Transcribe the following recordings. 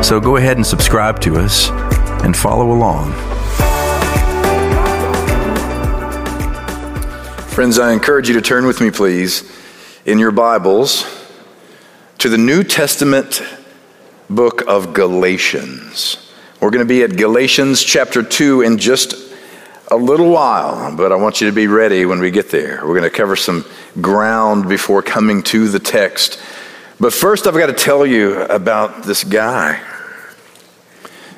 So go ahead and subscribe to us and follow along. Friends, I encourage you to turn with me, please, in your Bibles to the New Testament book of Galatians. We're going to be at Galatians chapter 2 in just a little while, but I want you to be ready when we get there. We're going to cover some ground before coming to the text. But first, I've got to tell you about this guy.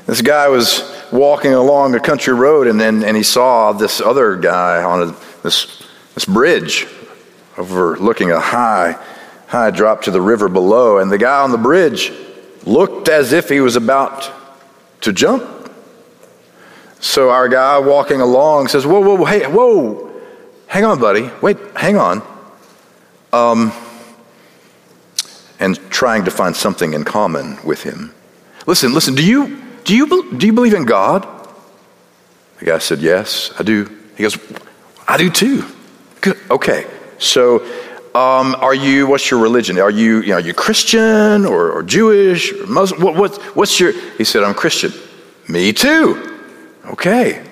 This guy was walking along a country road and, then and he saw this other guy on a, this, this bridge overlooking a high, high drop to the river below. And the guy on the bridge looked as if he was about to jump. So our guy walking along says, Whoa, whoa, hey, whoa, hang on, buddy. Wait, hang on. Um, and trying to find something in common with him. Listen, listen, do you, do you, do you believe in God? The guy said, Yes, I do. He goes, I do too. Good. Okay. So, um, are you, what's your religion? Are you, you know, are you Christian or, or Jewish or Muslim? What, what, what's your, he said, I'm Christian. Me too. Okay.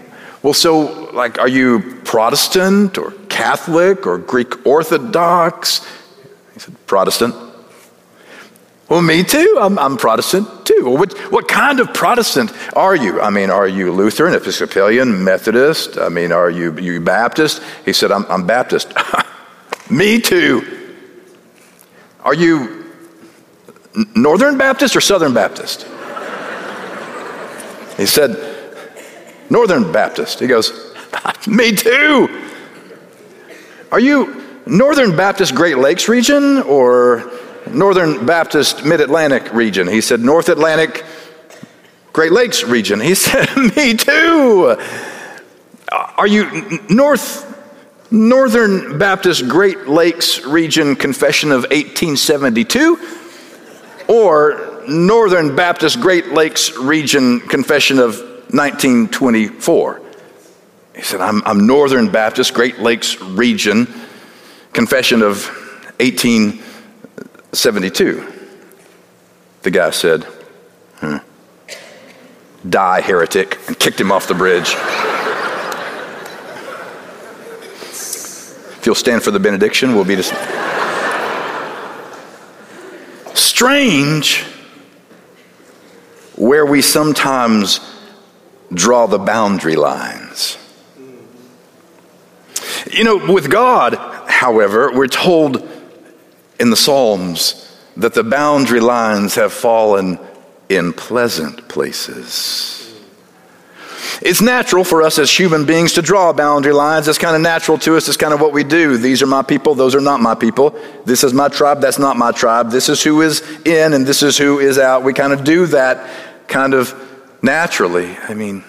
Well, so, like, are you Protestant or Catholic or Greek Orthodox? He said, Protestant. Well, me too. I'm, I'm Protestant too. Well, what, what kind of Protestant are you? I mean, are you Lutheran, Episcopalian, Methodist? I mean, are you, you Baptist? He said, I'm, I'm Baptist. me too. Are you Northern Baptist or Southern Baptist? he said, Northern Baptist. He goes, me too. Are you Northern Baptist Great Lakes region or Northern Baptist Mid Atlantic region. He said, North Atlantic Great Lakes region. He said, Me too. Are you North Northern Baptist Great Lakes region confession of 1872 or Northern Baptist Great Lakes region confession of 1924? He said, I'm, I'm Northern Baptist Great Lakes region confession of 18. 72. The guy said, hmm, Die, heretic, and kicked him off the bridge. if you'll stand for the benediction, we'll be just. Strange where we sometimes draw the boundary lines. You know, with God, however, we're told in the Psalms that the boundary lines have fallen in pleasant places. It's natural for us as human beings to draw boundary lines. It's kind of natural to us. It's kind of what we do. These are my people. Those are not my people. This is my tribe. That's not my tribe. This is who is in and this is who is out. We kind of do that kind of naturally. I mean,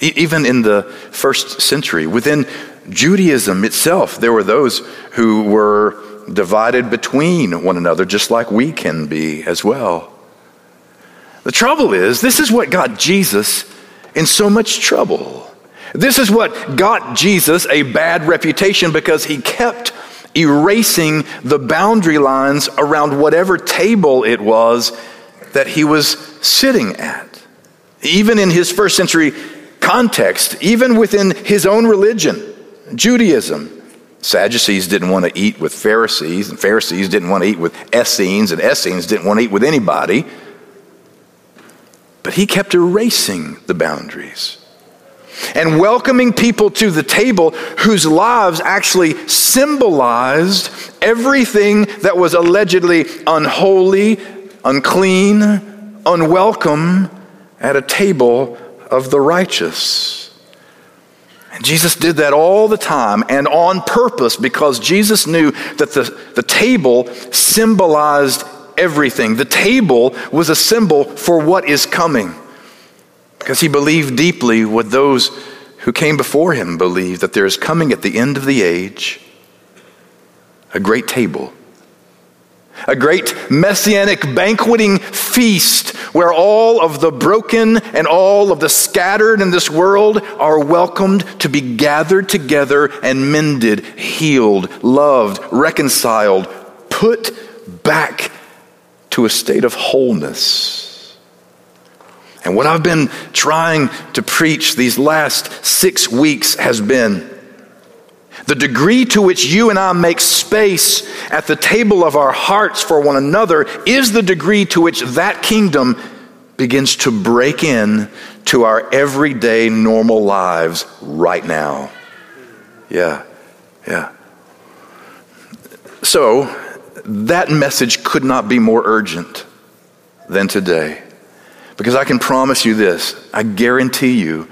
even in the first century, within Judaism itself, there were those who were divided between one another, just like we can be as well. The trouble is, this is what got Jesus in so much trouble. This is what got Jesus a bad reputation because he kept erasing the boundary lines around whatever table it was that he was sitting at. Even in his first century context, even within his own religion, Judaism, Sadducees didn't want to eat with Pharisees, and Pharisees didn't want to eat with Essenes, and Essenes didn't want to eat with anybody. But he kept erasing the boundaries and welcoming people to the table whose lives actually symbolized everything that was allegedly unholy, unclean, unwelcome at a table of the righteous. And Jesus did that all the time and on purpose because Jesus knew that the, the table symbolized everything. The table was a symbol for what is coming because he believed deeply what those who came before him believed that there is coming at the end of the age a great table a great messianic banqueting feast where all of the broken and all of the scattered in this world are welcomed to be gathered together and mended, healed, loved, reconciled, put back to a state of wholeness. And what I've been trying to preach these last six weeks has been the degree to which you and I make space at the table of our hearts for one another is the degree to which that kingdom begins to break in to our everyday normal lives right now. Yeah, yeah. So, that message could not be more urgent than today. Because I can promise you this I guarantee you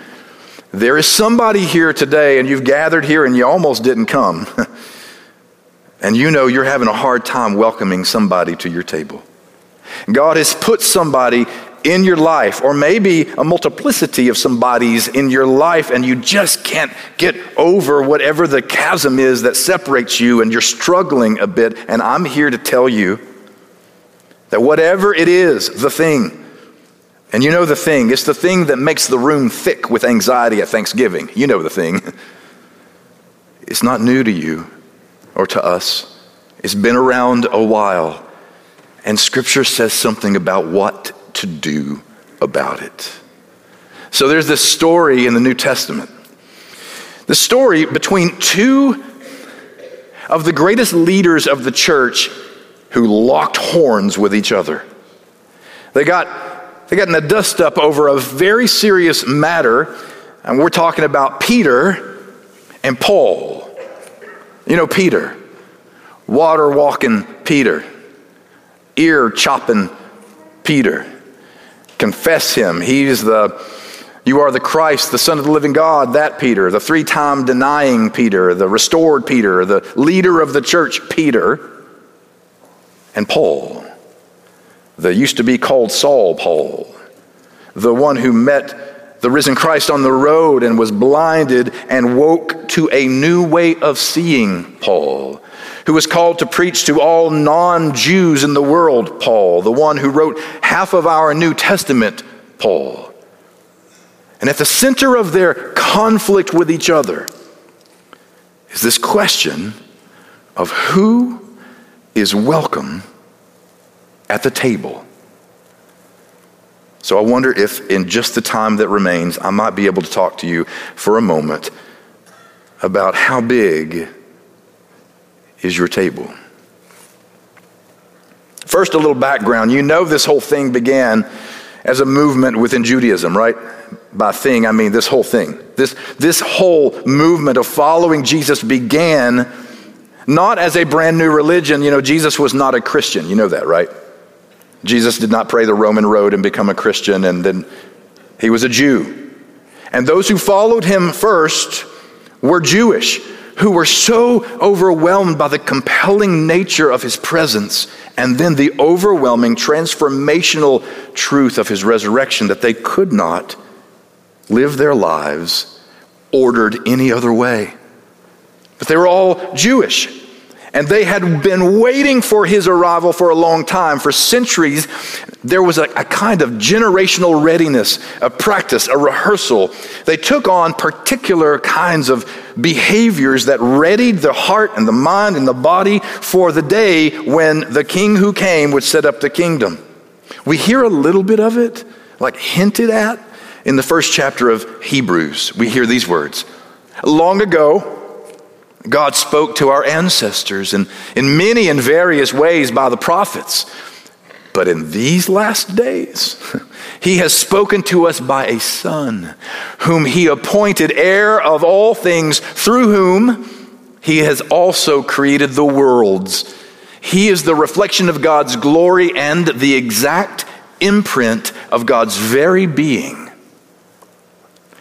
there is somebody here today, and you've gathered here and you almost didn't come. and you know you're having a hard time welcoming somebody to your table. God has put somebody in your life, or maybe a multiplicity of somebodies in your life, and you just can't get over whatever the chasm is that separates you, and you're struggling a bit. And I'm here to tell you that whatever it is, the thing, and you know the thing, it's the thing that makes the room thick with anxiety at Thanksgiving. You know the thing. It's not new to you or to us, it's been around a while. And Scripture says something about what to do about it. So there's this story in the New Testament. The story between two of the greatest leaders of the church who locked horns with each other. They got they got in a dust up over a very serious matter, and we're talking about Peter and Paul. You know, Peter, water walking Peter, ear chopping Peter. Confess him. He's the, you are the Christ, the Son of the living God, that Peter, the three time denying Peter, the restored Peter, the leader of the church, Peter, and Paul the used to be called Saul Paul, the one who met the risen Christ on the road and was blinded and woke to a new way of seeing Paul, who was called to preach to all non Jews in the world, Paul, the one who wrote half of our New Testament, Paul. And at the center of their conflict with each other is this question of who is welcome at the table. So I wonder if, in just the time that remains, I might be able to talk to you for a moment about how big is your table. First, a little background. You know, this whole thing began as a movement within Judaism, right? By thing, I mean this whole thing. This, this whole movement of following Jesus began not as a brand new religion. You know, Jesus was not a Christian. You know that, right? Jesus did not pray the Roman road and become a Christian, and then he was a Jew. And those who followed him first were Jewish, who were so overwhelmed by the compelling nature of his presence and then the overwhelming transformational truth of his resurrection that they could not live their lives ordered any other way. But they were all Jewish. And they had been waiting for his arrival for a long time. For centuries, there was a, a, kind of generational readiness, a practice, a rehearsal. They took on particular kinds of behaviors that readied the heart and the mind and the body for the day when the king who came would set up the kingdom. We hear a little bit of it, like hinted at, in the first chapter of Hebrews. We hear these words Long ago, God spoke to our ancestors in, in many and various ways by the prophets. But in these last days, he has spoken to us by a Son, whom he appointed heir of all things, through whom he has also created the worlds. He is the reflection of God's glory and the exact imprint of God's very being.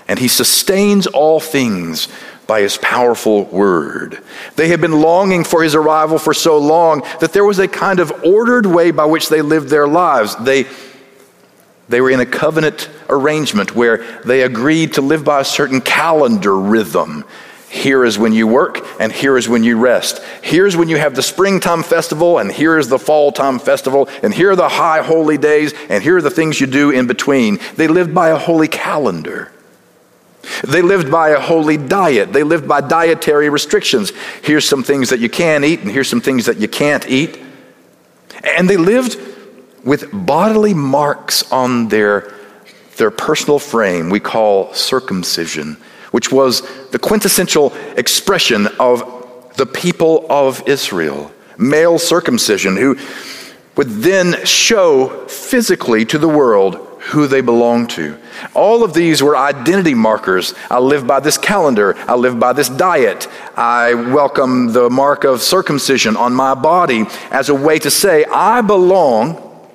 And he sustains all things by his powerful word. They had been longing for his arrival for so long that there was a kind of ordered way by which they lived their lives. They, they were in a covenant arrangement where they agreed to live by a certain calendar rhythm. Here is when you work, and here is when you rest. Here's when you have the springtime festival, and here is the fall time festival, and here are the high holy days, and here are the things you do in between. They lived by a holy calendar. They lived by a holy diet. They lived by dietary restrictions. Here's some things that you can eat, and here's some things that you can't eat. And they lived with bodily marks on their, their personal frame we call circumcision, which was the quintessential expression of the people of Israel. Male circumcision, who would then show physically to the world who they belong to. All of these were identity markers. I live by this calendar. I live by this diet. I welcome the mark of circumcision on my body as a way to say, I belong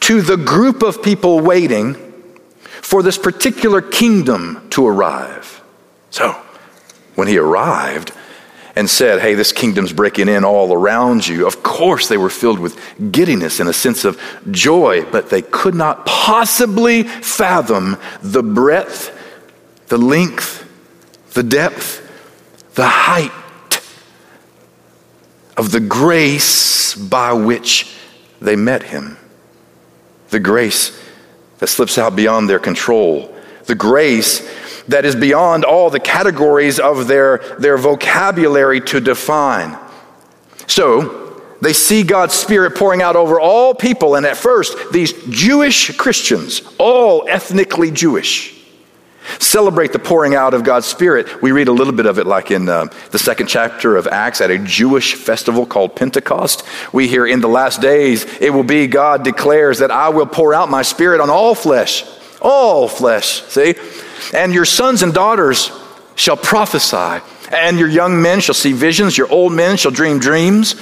to the group of people waiting for this particular kingdom to arrive. So, when he arrived, and said, Hey, this kingdom's breaking in all around you. Of course, they were filled with giddiness and a sense of joy, but they could not possibly fathom the breadth, the length, the depth, the height of the grace by which they met him. The grace that slips out beyond their control. The grace that is beyond all the categories of their, their vocabulary to define. So, they see God's Spirit pouring out over all people, and at first, these Jewish Christians, all ethnically Jewish, celebrate the pouring out of God's Spirit. We read a little bit of it, like in uh, the second chapter of Acts, at a Jewish festival called Pentecost. We hear, In the last days, it will be, God declares, that I will pour out my Spirit on all flesh. All flesh. See? And your sons and daughters shall prophesy, and your young men shall see visions, your old men shall dream dreams.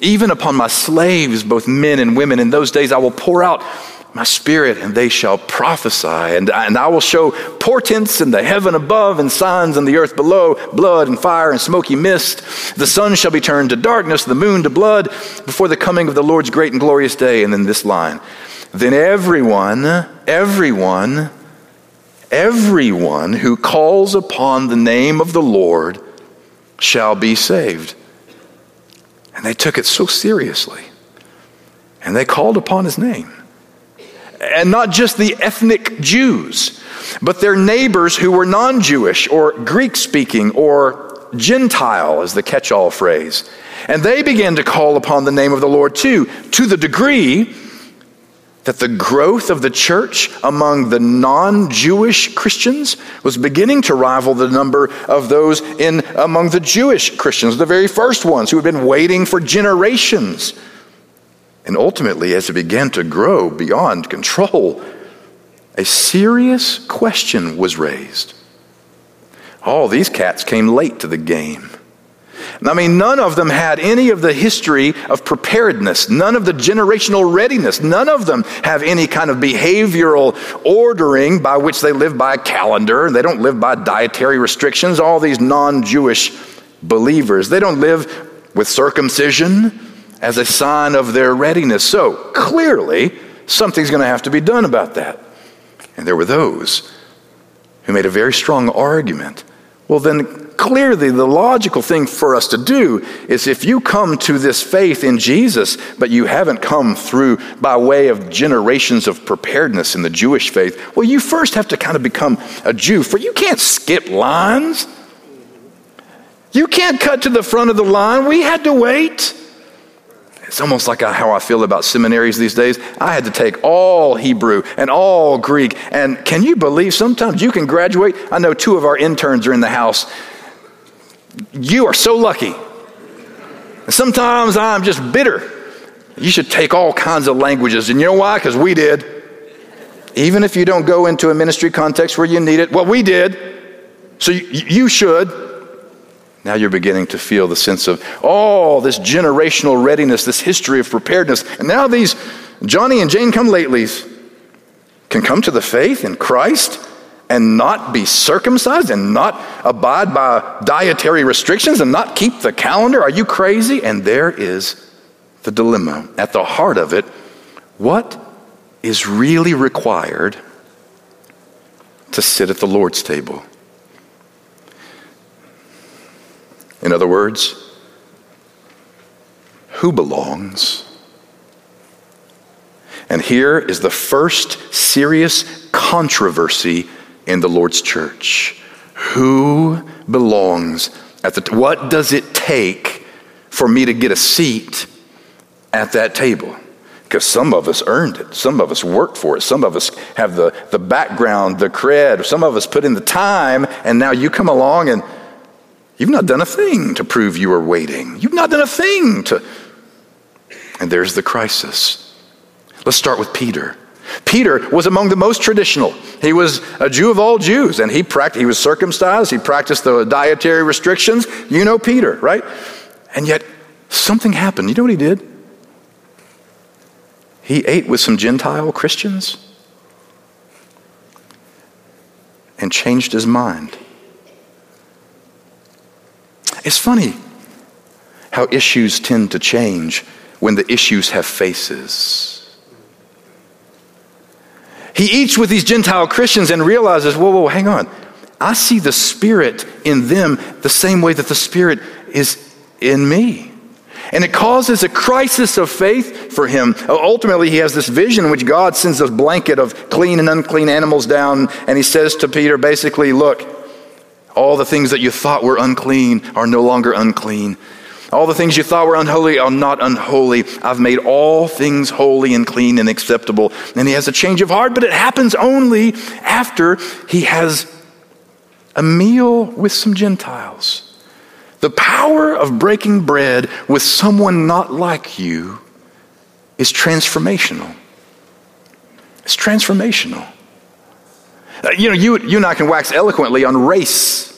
Even upon my slaves, both men and women, in those days I will pour out my spirit, and they shall prophesy. And, and I will show portents in the heaven above and signs in the earth below blood and fire and smoky mist. The sun shall be turned to darkness, the moon to blood, before the coming of the Lord's great and glorious day. And then this line Then everyone, everyone, Everyone who calls upon the name of the Lord shall be saved. And they took it so seriously. And they called upon his name. And not just the ethnic Jews, but their neighbors who were non Jewish or Greek speaking or Gentile, is the catch all phrase. And they began to call upon the name of the Lord too, to the degree that the growth of the church among the non Jewish Christians was beginning to rival the number of those in among the Jewish Christians, the very first ones who had been waiting for generations. And ultimately, as it began to grow beyond control, a serious question was raised. All these cats came late to the game. I mean, none of them had any of the history of preparedness, none of the generational readiness. None of them have any kind of behavioral ordering by which they live by a calendar. They don't live by dietary restrictions. All these non Jewish believers, they don't live with circumcision as a sign of their readiness. So clearly, something's going to have to be done about that. And there were those who made a very strong argument. Well, then clearly the logical thing for us to do is if you come to this faith in Jesus, but you haven't come through by way of generations of preparedness in the Jewish faith, well, you first have to kind of become a Jew, for you can't skip lines. You can't cut to the front of the line. We had to wait. It's almost like how I feel about seminaries these days. I had to take all Hebrew and all Greek. And can you believe sometimes you can graduate? I know two of our interns are in the house you are so lucky. Sometimes I'm just bitter. You should take all kinds of languages. And you know why? Because we did. Even if you don't go into a ministry context where you need it, well, we did. So you, you should. Now you're beginning to feel the sense of, oh, this generational readiness, this history of preparedness. And now these Johnny and Jane come latelys can come to the faith in Christ and not be circumcised and not abide by dietary restrictions and not keep the calendar? Are you crazy? And there is the dilemma. At the heart of it, what is really required to sit at the Lord's table? In other words, who belongs? And here is the first serious controversy in the Lord's church. Who belongs at the what does it take for me to get a seat at that table? Because some of us earned it. Some of us worked for it. Some of us have the, the background, the cred. Some of us put in the time, and now you come along and You've not done a thing to prove you are waiting. You've not done a thing to. And there's the crisis. Let's start with Peter. Peter was among the most traditional. He was a Jew of all Jews, and he, practiced, he was circumcised. He practiced the dietary restrictions. You know Peter, right? And yet, something happened. You know what he did? He ate with some Gentile Christians and changed his mind. It's funny how issues tend to change when the issues have faces. He eats with these Gentile Christians and realizes, whoa, whoa, hang on. I see the Spirit in them the same way that the Spirit is in me. And it causes a crisis of faith for him. Ultimately, he has this vision in which God sends a blanket of clean and unclean animals down, and he says to Peter, basically, look, all the things that you thought were unclean are no longer unclean. All the things you thought were unholy are not unholy. I've made all things holy and clean and acceptable. And he has a change of heart, but it happens only after he has a meal with some Gentiles. The power of breaking bread with someone not like you is transformational. It's transformational. Uh, you know, you, you and I can wax eloquently on race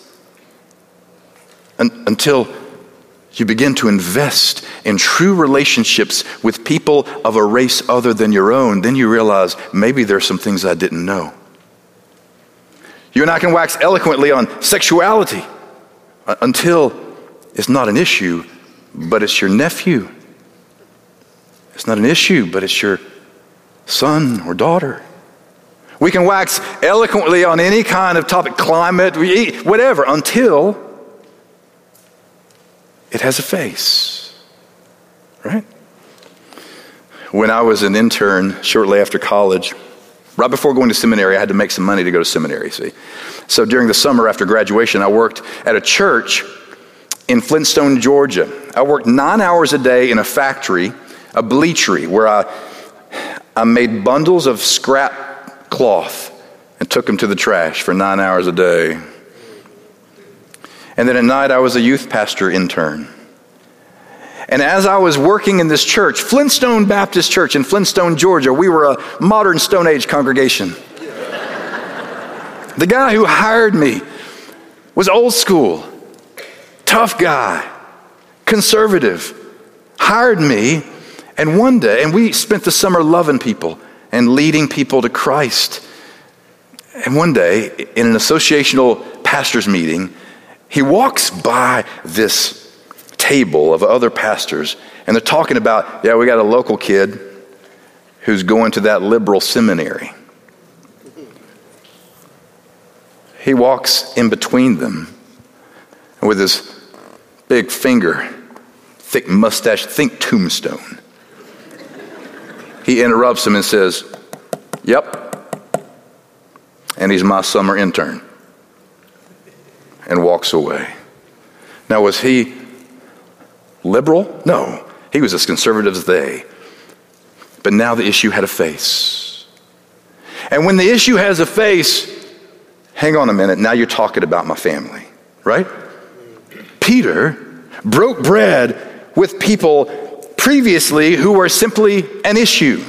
until you begin to invest in true relationships with people of a race other than your own. Then you realize maybe there's some things I didn't know. You and I can wax eloquently on sexuality uh, until it's not an issue, but it's your nephew. It's not an issue, but it's your son or daughter. We can wax eloquently on any kind of topic, climate, whatever, until it has a face, right? When I was an intern shortly after college, right before going to seminary, I had to make some money to go to seminary, see? So during the summer after graduation, I worked at a church in Flintstone, Georgia. I worked nine hours a day in a factory, a bleachery, where I, I made bundles of scrap cloth and took them to the trash for nine hours a day. And then at night, I was a youth pastor intern. And as I was working in this church, Flintstone Baptist Church in Flintstone, Georgia, we were a modern Stone Age congregation. the guy who hired me was old school, tough guy, conservative, hired me, and one day, and we spent the summer loving people and leading people to Christ. And one day, in an associational pastors meeting, he walks by this table of other pastors, and they're talking about, yeah, we got a local kid who's going to that liberal seminary. He walks in between them with his big finger, thick mustache, think tombstone he interrupts him and says, Yep. And he's my summer intern. And walks away. Now, was he liberal? No. He was as conservative as they. But now the issue had a face. And when the issue has a face, hang on a minute, now you're talking about my family, right? Peter broke bread with people previously who were simply an issue.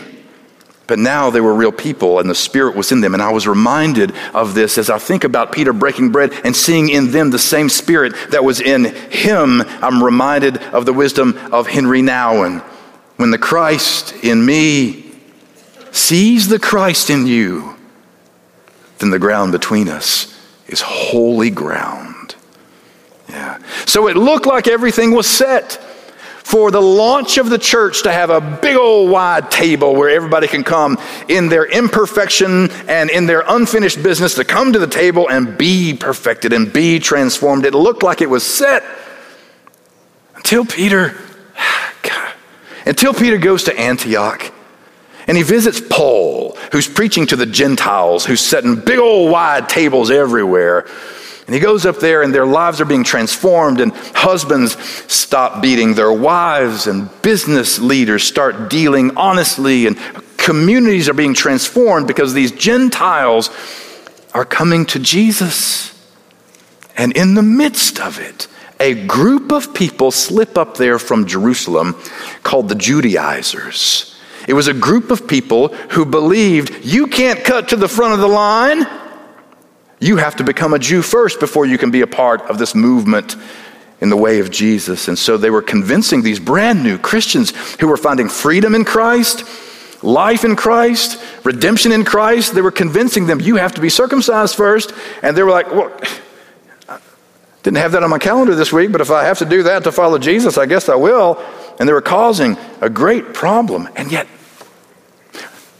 But now they were real people and the Spirit was in them. And I was reminded of this as I think about Peter breaking bread and seeing in them the same Spirit that was in him. I'm reminded of the wisdom of Henri Nouwen. When the Christ in me sees the Christ in you, then the ground between us is holy ground. Yeah. So it looked like everything was set for the launch of the church to have a big old wide table where everybody can come in their imperfection and in their unfinished business to come to the table and be perfected and be transformed. It looked like it was set until Peter, God, until Peter goes to Antioch and he visits Paul, who's preaching to the Gentiles, who's setting big old wide tables everywhere. And he goes up there, and their lives are being transformed, and husbands stop beating their wives, and business leaders start dealing honestly, and communities are being transformed because these Gentiles are coming to Jesus. And in the midst of it, a group of people slip up there from Jerusalem called the Judaizers. It was a group of people who believed you can't cut to the front of the line. You have to become a Jew first before you can be a part of this movement in the way of Jesus. And so they were convincing these brand new Christians who were finding freedom in Christ, life in Christ, redemption in Christ. They were convincing them, you have to be circumcised first. And they were like, well, I didn't have that on my calendar this week, but if I have to do that to follow Jesus, I guess I will. And they were causing a great problem. And yet,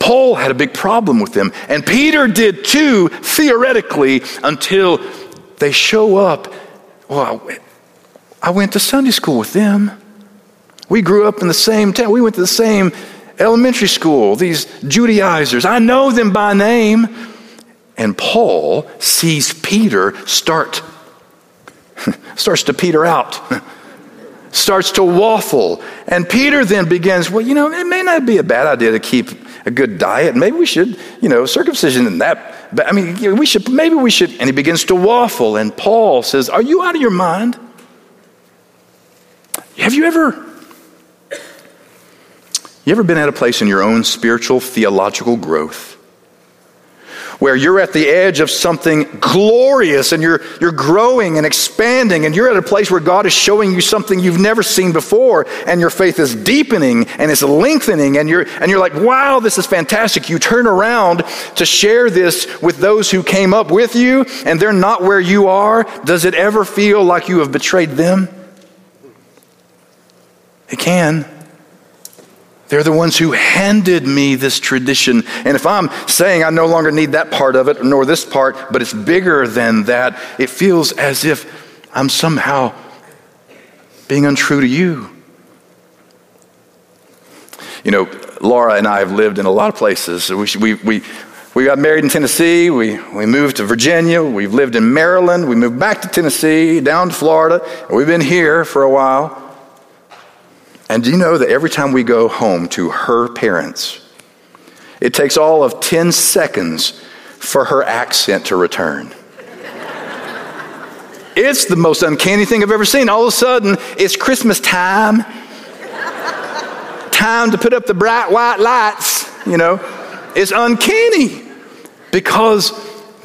Paul had a big problem with them, and Peter did too, theoretically, until they show up. Well, I went to Sunday school with them. We grew up in the same town. We went to the same elementary school, these Judaizers. I know them by name. And Paul sees Peter start, starts to peter out, starts to waffle. And Peter then begins, well, you know, it may not be a bad idea to keep a good diet. Maybe we should, you know, circumcision and that. But I mean, we should, maybe we should. And he begins to waffle. And Paul says, Are you out of your mind? Have you ever, you ever been at a place in your own spiritual, theological growth where you're at the edge of something glorious and you're, you're growing and expanding, and you're at a place where God is showing you something you've never seen before, and your faith is deepening and it's lengthening, and you're, and you're like, wow, this is fantastic. You turn around to share this with those who came up with you, and they're not where you are. Does it ever feel like you have betrayed them? It can. They're the ones who handed me this tradition. And if I'm saying I no longer need that part of it, nor this part, but it's bigger than that, it feels as if I'm somehow being untrue to you. You know, Laura and I have lived in a lot of places. We, we, we, we got married in Tennessee. We, we moved to Virginia. We've lived in Maryland. We moved back to Tennessee, down to Florida. We've been here for a while. And do you know that every time we go home to her parents, it takes all of 10 seconds for her accent to return? it's the most uncanny thing I've ever seen. All of a sudden, it's Christmas time. time to put up the bright white lights, you know. It's uncanny because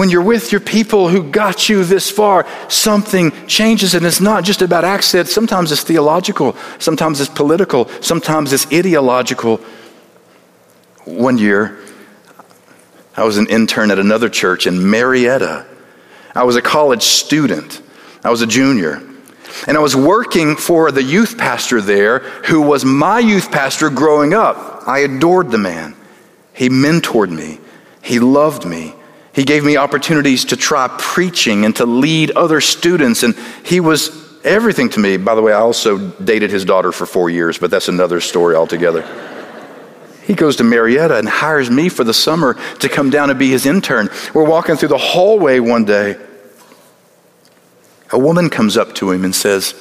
when you're with your people who got you this far, something changes. And it's not just about accent. Sometimes it's theological, sometimes it's political, sometimes it's ideological. One year, I was an intern at another church in Marietta. I was a college student, I was a junior. And I was working for the youth pastor there, who was my youth pastor growing up. I adored the man. He mentored me, he loved me. He gave me opportunities to try preaching and to lead other students, and he was everything to me. By the way, I also dated his daughter for four years, but that's another story altogether. He goes to Marietta and hires me for the summer to come down and be his intern. We're walking through the hallway one day. A woman comes up to him and says,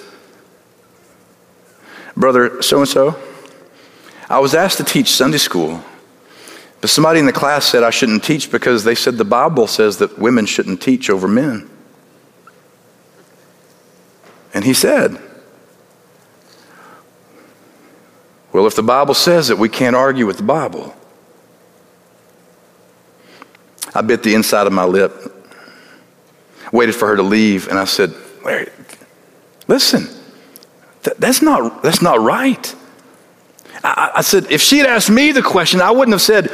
Brother so and so, I was asked to teach Sunday school but somebody in the class said I shouldn't teach because they said the Bible says that women shouldn't teach over men. And he said, Well, if the Bible says it, we can't argue with the Bible. I bit the inside of my lip, waited for her to leave, and I said, Listen, that's, not, that's not right. I, I said, if she had asked me the question, I wouldn't have said,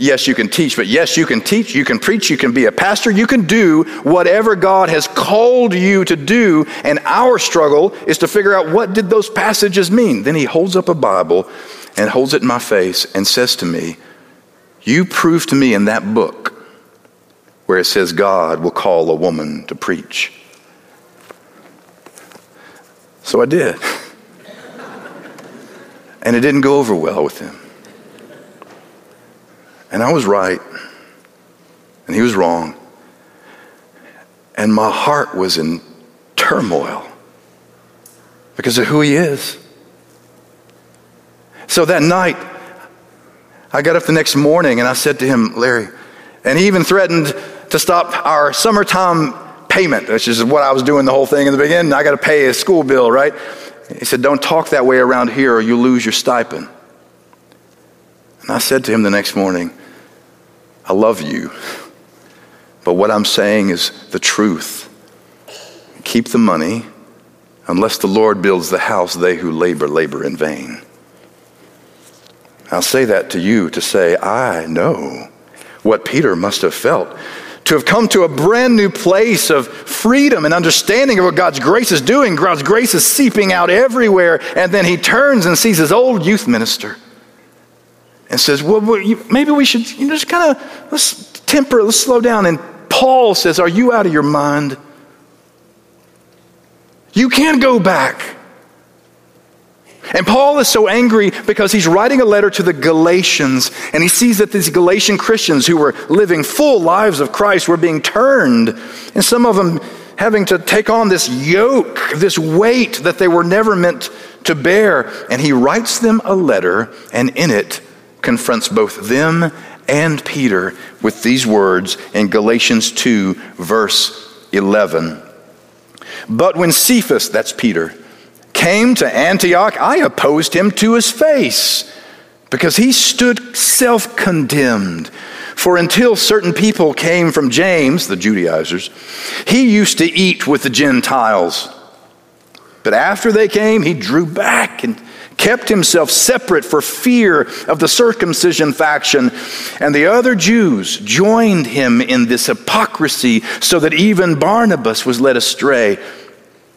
Yes, you can teach, but yes, you can teach, you can preach, you can be a pastor, you can do whatever God has called you to do. And our struggle is to figure out what did those passages mean. Then he holds up a Bible and holds it in my face and says to me, You prove to me in that book where it says God will call a woman to preach. So I did. And it didn't go over well with him. And I was right, and he was wrong. And my heart was in turmoil because of who he is. So that night, I got up the next morning and I said to him, Larry, and he even threatened to stop our summertime payment, which is what I was doing the whole thing in the beginning. I got to pay a school bill, right? He said, Don't talk that way around here or you lose your stipend. And I said to him the next morning, I love you, but what I'm saying is the truth. Keep the money. Unless the Lord builds the house, they who labor, labor in vain. I'll say that to you to say, I know what Peter must have felt. To have come to a brand new place of freedom and understanding of what God's grace is doing. God's grace is seeping out everywhere. And then he turns and sees his old youth minister and says, Well, maybe we should you know, just kind of let's temper, let's slow down. And Paul says, Are you out of your mind? You can't go back. And Paul is so angry because he's writing a letter to the Galatians, and he sees that these Galatian Christians who were living full lives of Christ were being turned, and some of them having to take on this yoke, this weight that they were never meant to bear. And he writes them a letter, and in it, confronts both them and Peter with these words in Galatians 2, verse 11. But when Cephas, that's Peter, came to Antioch, I opposed him to his face because he stood self condemned. For until certain people came from James, the Judaizers, he used to eat with the Gentiles. But after they came, he drew back and kept himself separate for fear of the circumcision faction. And the other Jews joined him in this hypocrisy, so that even Barnabas was led astray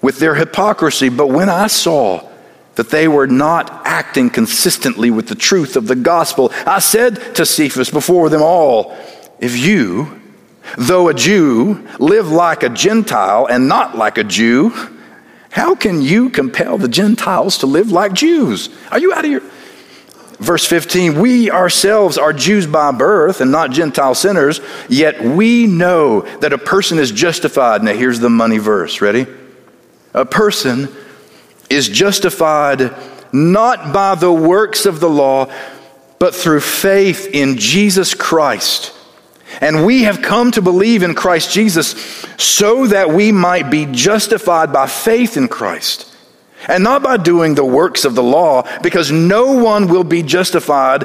with their hypocrisy. But when I saw that they were not acting consistently with the truth of the gospel, I said to Cephas before them all, If you, though a Jew, live like a Gentile and not like a Jew, how can you compel the Gentiles to live like Jews? Are you out of your. Verse 15, we ourselves are Jews by birth and not Gentile sinners, yet we know that a person is justified. Now here's the money verse. Ready? A person is justified not by the works of the law, but through faith in Jesus Christ. And we have come to believe in Christ Jesus so that we might be justified by faith in Christ and not by doing the works of the law, because no one will be justified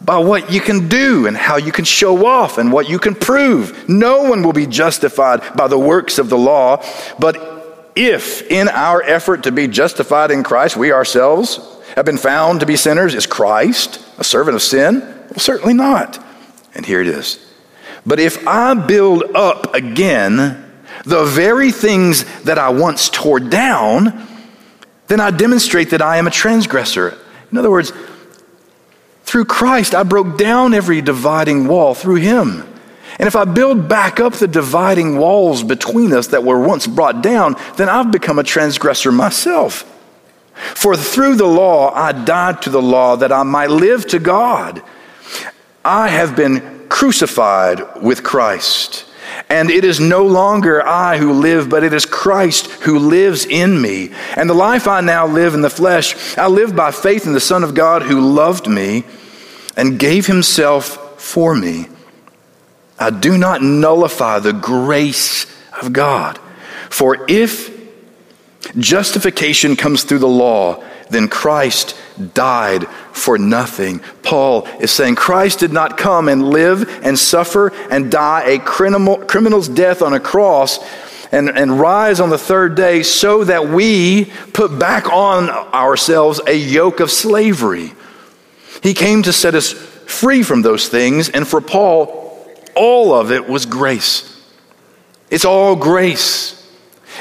by what you can do and how you can show off and what you can prove. No one will be justified by the works of the law, but if in our effort to be justified in Christ, we ourselves have been found to be sinners, is Christ a servant of sin? Well, certainly not. And here it is. But if I build up again the very things that I once tore down, then I demonstrate that I am a transgressor. In other words, through Christ, I broke down every dividing wall through Him. And if I build back up the dividing walls between us that were once brought down, then I've become a transgressor myself. For through the law I died to the law that I might live to God. I have been crucified with Christ. And it is no longer I who live, but it is Christ who lives in me. And the life I now live in the flesh, I live by faith in the Son of God who loved me and gave himself for me. I do not nullify the grace of God. For if justification comes through the law, then Christ died for nothing. Paul is saying Christ did not come and live and suffer and die a criminal, criminal's death on a cross and, and rise on the third day so that we put back on ourselves a yoke of slavery. He came to set us free from those things. And for Paul, all of it was grace. It's all grace.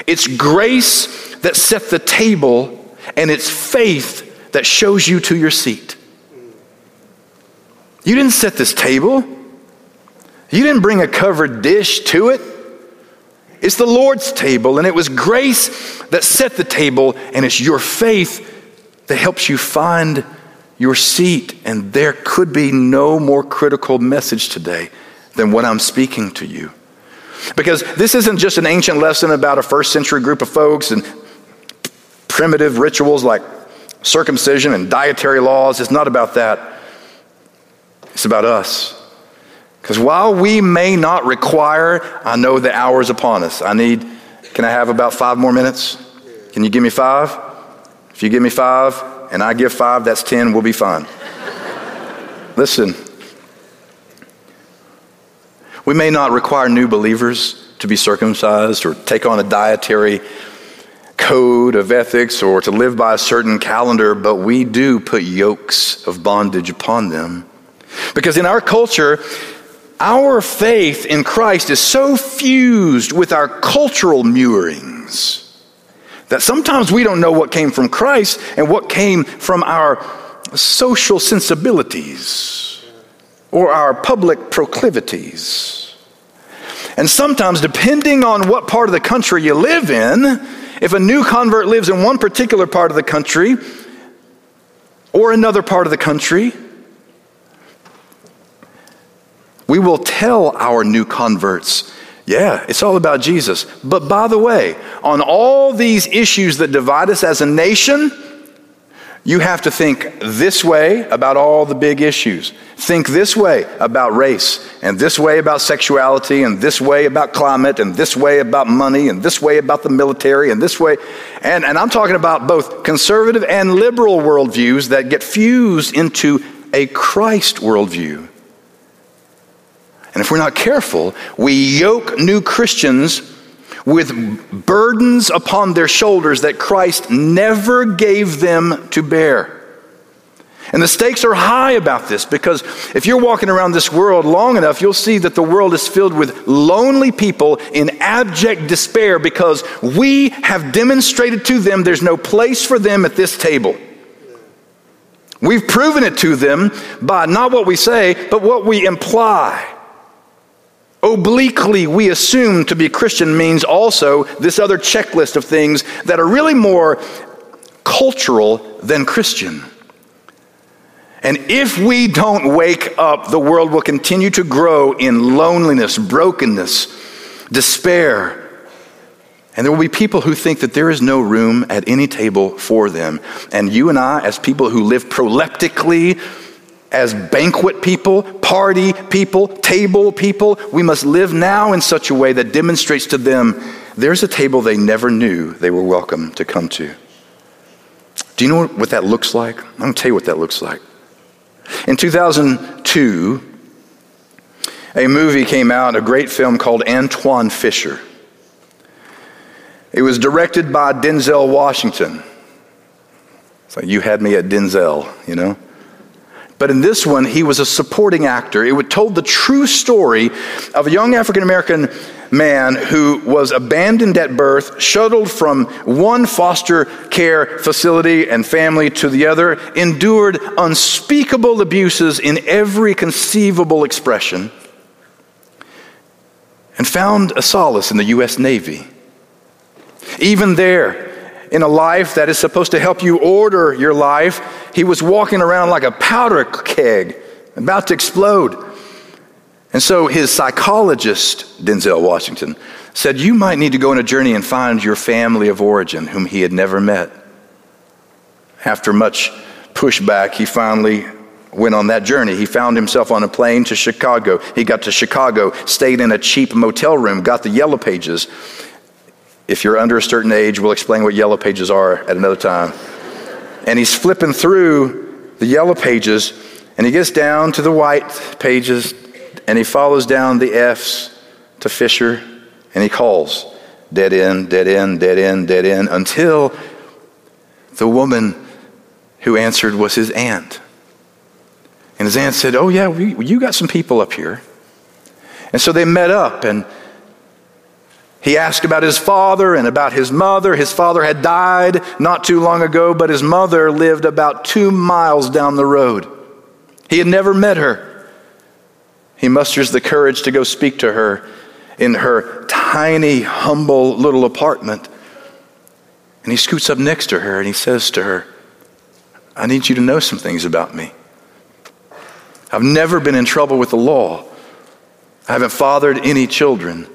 It's grace that set the table, and it's faith that shows you to your seat. You didn't set this table. You didn't bring a covered dish to it. It's the Lord's table, and it was grace that set the table, and it's your faith that helps you find your seat. And there could be no more critical message today than what I'm speaking to you. Because this isn't just an ancient lesson about a first century group of folks and primitive rituals like circumcision and dietary laws. It's not about that. It's about us. Because while we may not require, I know the hour is upon us. I need, can I have about five more minutes? Can you give me five? If you give me five and I give five, that's 10, we'll be fine. Listen, we may not require new believers to be circumcised or take on a dietary code of ethics or to live by a certain calendar, but we do put yokes of bondage upon them. Because in our culture, our faith in Christ is so fused with our cultural murings that sometimes we don't know what came from Christ and what came from our social sensibilities or our public proclivities. And sometimes, depending on what part of the country you live in, if a new convert lives in one particular part of the country or another part of the country, we will tell our new converts, yeah, it's all about Jesus. But by the way, on all these issues that divide us as a nation, you have to think this way about all the big issues. Think this way about race, and this way about sexuality, and this way about climate, and this way about money, and this way about the military, and this way. And, and I'm talking about both conservative and liberal worldviews that get fused into a Christ worldview. And if we're not careful, we yoke new Christians with burdens upon their shoulders that Christ never gave them to bear. And the stakes are high about this because if you're walking around this world long enough, you'll see that the world is filled with lonely people in abject despair because we have demonstrated to them there's no place for them at this table. We've proven it to them by not what we say, but what we imply. Obliquely, we assume to be Christian means also this other checklist of things that are really more cultural than Christian. And if we don't wake up, the world will continue to grow in loneliness, brokenness, despair. And there will be people who think that there is no room at any table for them. And you and I, as people who live proleptically, as banquet people, party people, table people, we must live now in such a way that demonstrates to them there's a table they never knew they were welcome to come to. Do you know what that looks like? I'm going to tell you what that looks like. In 2002, a movie came out, a great film called Antwone Fisher. It was directed by Denzel Washington. Like you had me at Denzel, you know? But in this one, he was a supporting actor. It told the true story of a young African American man who was abandoned at birth, shuttled from one foster care facility and family to the other, endured unspeakable abuses in every conceivable expression, and found a solace in the U.S. Navy. Even there, in a life that is supposed to help you order your life, he was walking around like a powder keg, about to explode. And so his psychologist, Denzel Washington, said, You might need to go on a journey and find your family of origin, whom he had never met. After much pushback, he finally went on that journey. He found himself on a plane to Chicago. He got to Chicago, stayed in a cheap motel room, got the yellow pages, if you're under a certain age, we'll explain what yellow pages are at another time. And he's flipping through the yellow pages, and he gets down to the white pages, and he follows down the F's to Fisher, and he calls dead end, dead end, dead end, dead end, until the woman who answered was his aunt. And his aunt said, Oh, yeah, we, you got some people up here. And so they met up, and he asked about his father and about his mother. His father had died not too long ago, but his mother lived about two miles down the road. He had never met her. He musters the courage to go speak to her in her tiny, humble little apartment. And he scoots up next to her and he says to her, I need you to know some things about me. I've never been in trouble with the law. I haven't fathered any children.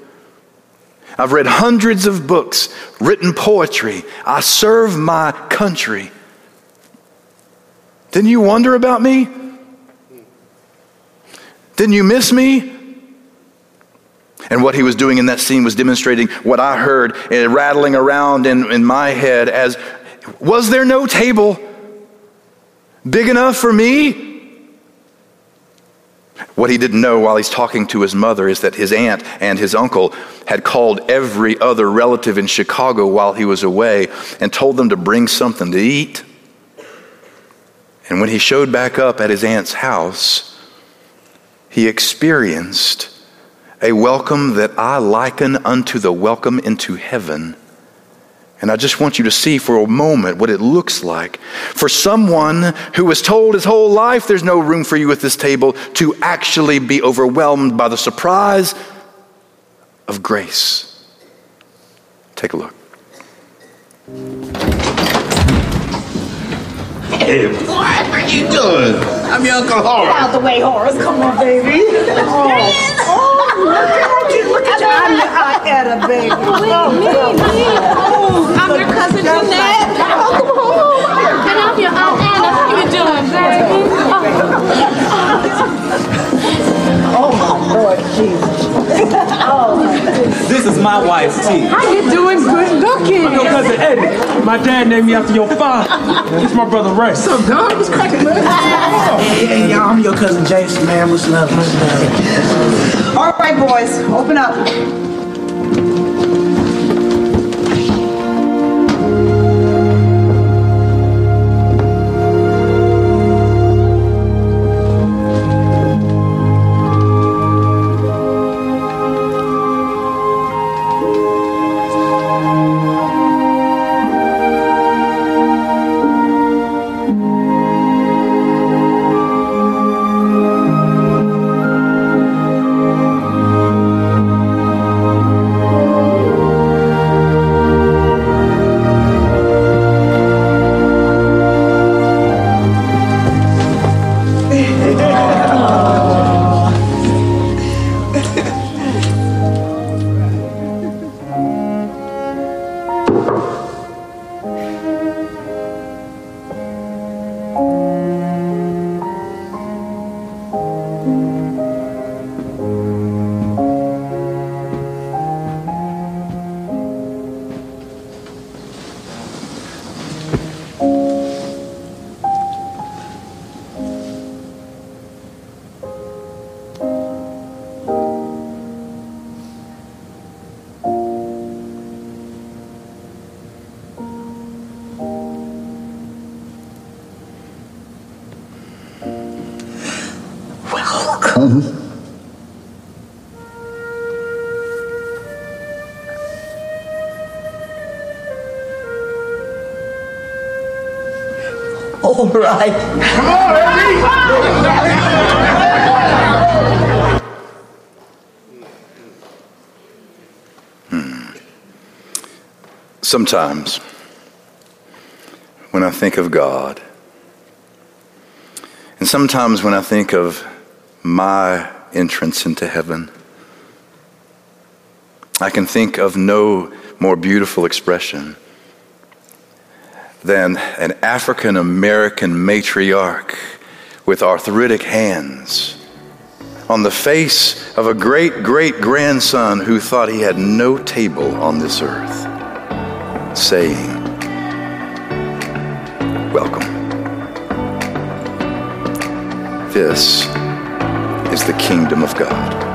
I've read hundreds of books, written poetry. I serve my country. Didn't you wonder about me? Didn't you miss me? And what he was doing in that scene was demonstrating what I heard and rattling around in, in my head as was there no table big enough for me? What he didn't know while he's talking to his mother is that his aunt and his uncle had called every other relative in Chicago while he was away and told them to bring something to eat. And when he showed back up at his aunt's house, he experienced a welcome that I liken unto the welcome into heaven. And I just want you to see for a moment what it looks like for someone who was told his whole life there's no room for you at this table to actually be overwhelmed by the surprise of grace. Take a look. Hey, what are you doing? I'm your Uncle Horace. Out the way, Horace. Come on, baby. Oh, look at you. Look at you. I'm your Aunt Etta, baby. Oh, me, me. Oh, I'm your cousin Jeanette. Oh, come on. And I'm your Aunt Anna. How you doing, baby? oh my Lord Jesus. Oh, This is my wife, T. How you doing? Good looking. Your cousin Eddie. My dad named me after your father. It's my brother Ray. What's up, dog? What's cracking, man? Hey, hey, y'all, I'm your cousin Jason, man. What's love, much love. All right, boys, open up. Welcome. All right. Hmm. Sometimes, when I think of God, and sometimes when I think of my entrance into heaven, I can think of no more beautiful expression than an African American matriarch with arthritic hands on the face of a great great grandson who thought he had no table on this earth, saying, Welcome. This is the kingdom of God.